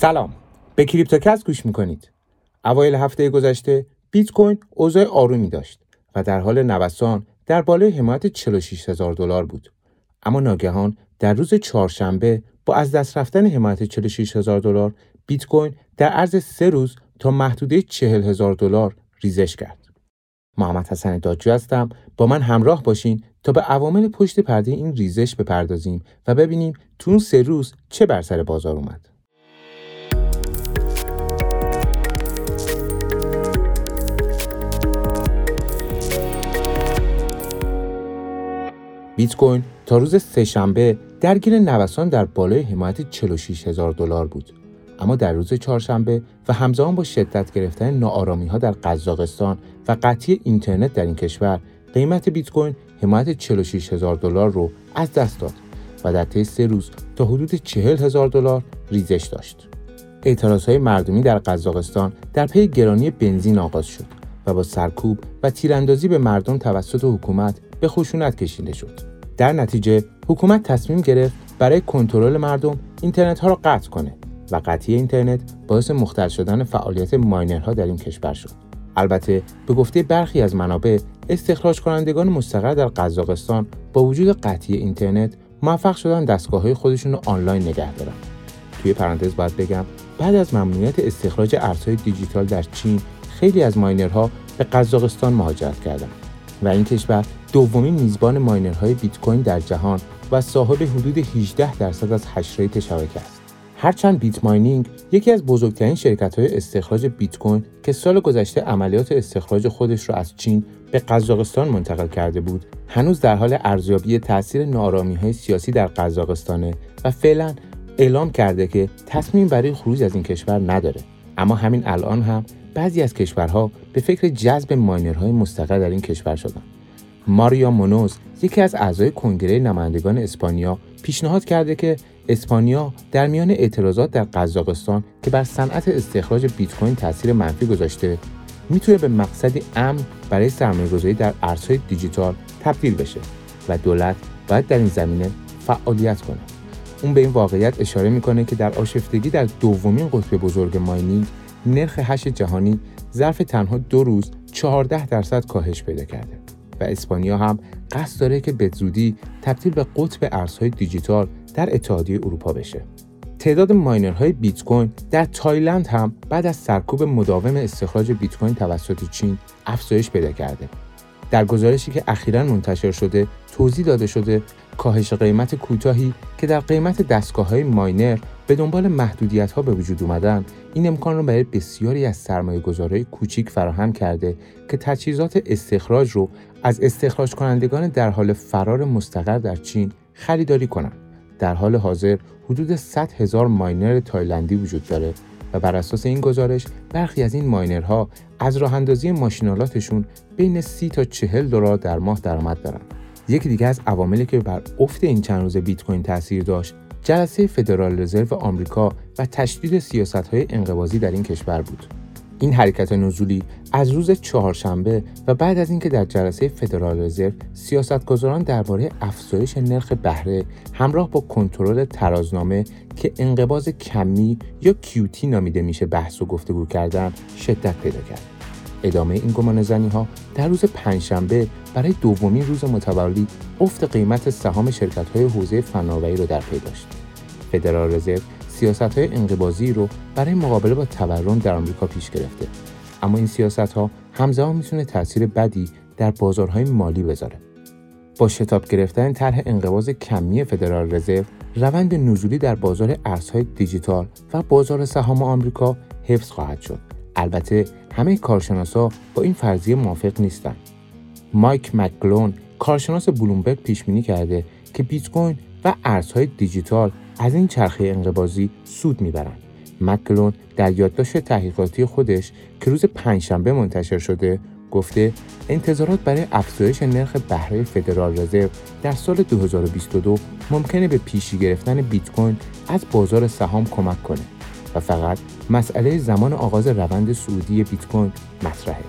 سلام. به کریپتوکس گوش می‌کنید. اوایل هفته گذشته بیت کوین اوضاع آرومی داشت و در حال نوسان در بالای حمایت 46 هزار دلار بود. اما ناگهان در روز چهارشنبه با از دست رفتن حمایت 46 هزار دلار بیت کوین در عرض سه روز تا محدوده 40 هزار دلار ریزش کرد. محمد حسن دادجو هستم. با من همراه باشین تا به عوامل پشت پرده این ریزش بپردازیم و ببینیم تو اون سه روز چه بر سر بازار اومد. بیت کوین تا روز سهشنبه درگیر نوسان در بالای حمایت 46 هزار دلار بود اما در روز چهارشنبه و همزمان با شدت گرفتن ناآرامی ها در قزاقستان و قطعی اینترنت در این کشور قیمت بیت کوین حمایت 46 هزار دلار رو از دست داد و در طی سه روز تا حدود 40 هزار دلار ریزش داشت. اعتراض های مردمی در قزاقستان در پی گرانی بنزین آغاز شد و با سرکوب و تیراندازی به مردم توسط حکومت به خشونت کشیده شد. در نتیجه حکومت تصمیم گرفت برای کنترل مردم اینترنت ها را قطع کنه و قطعی اینترنت باعث مختل شدن فعالیت ماینرها در این کشور شد. البته به گفته برخی از منابع استخراج کنندگان مستقر در قزاقستان با وجود قطعی اینترنت موفق شدن دستگاه های خودشون رو آنلاین نگه دارن. توی پرانتز باید بگم بعد از ممنوعیت استخراج ارزهای دیجیتال در چین خیلی از ماینرها به قزاقستان مهاجرت کردند و این کشور دومین میزبان ماینرهای بیت کوین در جهان و صاحب حدود 18 درصد از هش شبکه است. هرچند بیت ماینینگ یکی از بزرگترین شرکت های استخراج بیت کوین که سال گذشته عملیات استخراج خودش را از چین به قزاقستان منتقل کرده بود هنوز در حال ارزیابی تاثیر نارامی های سیاسی در قزاقستانه و فعلا اعلام کرده که تصمیم برای خروج از این کشور نداره اما همین الان هم بعضی از کشورها به فکر جذب ماینرهای مستقر در این کشور شدند ماریا مونوز یکی از اعضای کنگره نمایندگان اسپانیا پیشنهاد کرده که اسپانیا در میان اعتراضات در قزاقستان که بر صنعت استخراج بیت کوین تاثیر منفی گذاشته می‌تونه به مقصدی امن برای سرمایه‌گذاری در ارزهای دیجیتال تبدیل بشه و دولت باید در این زمینه فعالیت کنه. اون به این واقعیت اشاره می‌کنه که در آشفتگی در دومین قطب بزرگ mining نرخ هش جهانی ظرف تنها دو روز 14 درصد کاهش پیدا کرده و اسپانیا هم قصد داره که به زودی تبدیل به قطب ارزهای دیجیتال در اتحادیه اروپا بشه. تعداد ماینرهای بیت کوین در تایلند هم بعد از سرکوب مداوم استخراج بیت کوین توسط چین افزایش پیدا کرده. در گزارشی که اخیرا منتشر شده توضیح داده شده کاهش قیمت کوتاهی که در قیمت دستگاه های ماینر به دنبال محدودیت ها به وجود اومدن این امکان را برای بسیاری از سرمایه گذارهای کوچیک فراهم کرده که تجهیزات استخراج رو از استخراج کنندگان در حال فرار مستقر در چین خریداری کنند. در حال حاضر حدود 100 هزار ماینر تایلندی وجود داره و بر اساس این گزارش برخی از این ماینرها از راه اندازی ماشینالاتشون بین 30 تا 40 دلار در ماه درآمد دارن. یکی دیگه از عواملی که بر افت این چند روز بیت کوین تاثیر داشت جلسه فدرال رزرو آمریکا و تشدید سیاست‌های انقباضی در این کشور بود. این حرکت نزولی از روز چهارشنبه و بعد از اینکه در جلسه فدرال رزرو سیاستگزاران درباره افزایش نرخ بهره همراه با کنترل ترازنامه که انقباض کمی یا کیوتی نامیده میشه بحث و گفتگو کردن شدت پیدا کرد. ادامه این گمان زنی ها در روز پنجشنبه برای دومین روز متوالی افت قیمت سهام شرکت های حوزه فناوری رو در پی داشت. فدرال رزرو سیاست های انقباضی رو برای مقابله با تورم در آمریکا پیش گرفته. اما این سیاست ها همزمان می‌تونه تاثیر بدی در بازارهای مالی بذاره. با شتاب گرفتن طرح انقباض کمی فدرال رزرو روند نزولی در بازار ارزهای دیجیتال و بازار سهام آمریکا حفظ خواهد شد. البته همه کارشناسا با این فرضیه موافق نیستند مایک مکلون کارشناس بلومبرگ پیش بینی کرده که بیت کوین و ارزهای دیجیتال از این چرخه انقبازی سود می‌برند. مکلون در یادداشت تحقیقاتی خودش که روز پنجشنبه منتشر شده گفته انتظارات برای افزایش نرخ بهره فدرال رزرو در سال 2022 ممکنه به پیشی گرفتن بیت کوین از بازار سهام کمک کنه و فقط مسئله زمان آغاز روند صعودی بیت کوین مطرحه.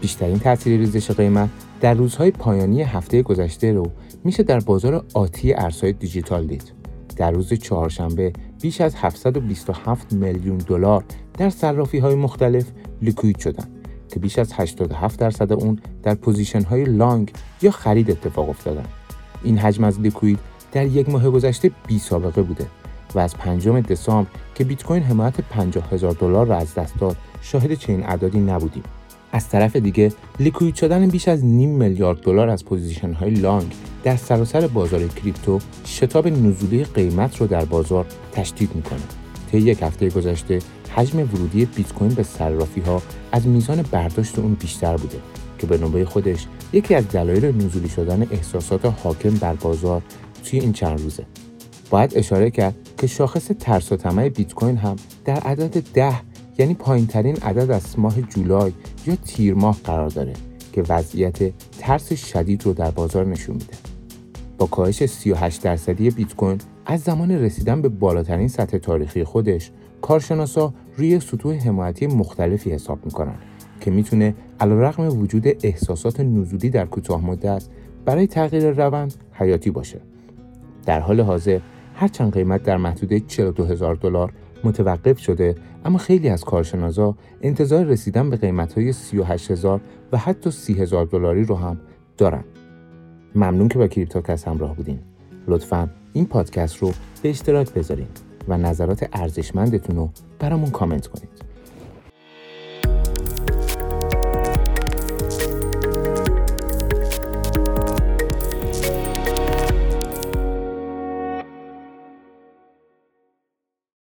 بیشترین تاثیر ریزش قیمت در روزهای پایانی هفته گذشته رو میشه در بازار آتی ارزهای دیجیتال دید. در روز چهارشنبه بیش از 727 میلیون دلار در صرافی های مختلف liquid شدند که بیش از 87 درصد اون در position های long یا خرید اتفاق افتادن. این حجم از liquid در یک ماه گذشته بی سابقه بوده و از پنجم دسامبر که بیت کوین حمایت 50 هزار دلار را از دست داد شاهد چنین اعدادی نبودیم. از طرف دیگه liquid شدن بیش از نیم میلیارد دلار از position های long در سراسر بازار کریپتو شتاب نزولی قیمت رو در بازار تشدید می‌کنه. طی یک هفته گذشته حجم ورودی بیت کوین به صرافی ها از میزان برداشت اون بیشتر بوده که به نوبه خودش یکی از دلایل نزولی شدن احساسات حاکم بر بازار توی این چند روزه. باید اشاره کرد که شاخص ترس و طمع بیت کوین هم در عدد ده یعنی پایین ترین عدد از ماه جولای یا تیر ماه قرار داره که وضعیت ترس شدید رو در بازار نشون میده. با کاهش 38 درصدی بیت کوین از زمان رسیدن به بالاترین سطح تاریخی خودش کارشناسا روی سطوح حمایتی مختلفی حساب می‌کنن که می‌تونه علیرغم وجود احساسات نزولی در کوتاه مدت برای تغییر روند حیاتی باشه. در حال حاضر هرچند قیمت در محدوده 42 هزار دلار متوقف شده اما خیلی از کارشناسا انتظار رسیدن به قیمت های 38 هزار و حتی 30 هزار دلاری رو هم دارن. ممنون که با کریپتوکس همراه بودین. لطفا این پادکست رو به اشتراک بذارین و نظرات ارزشمندتون رو برامون کامنت کنید.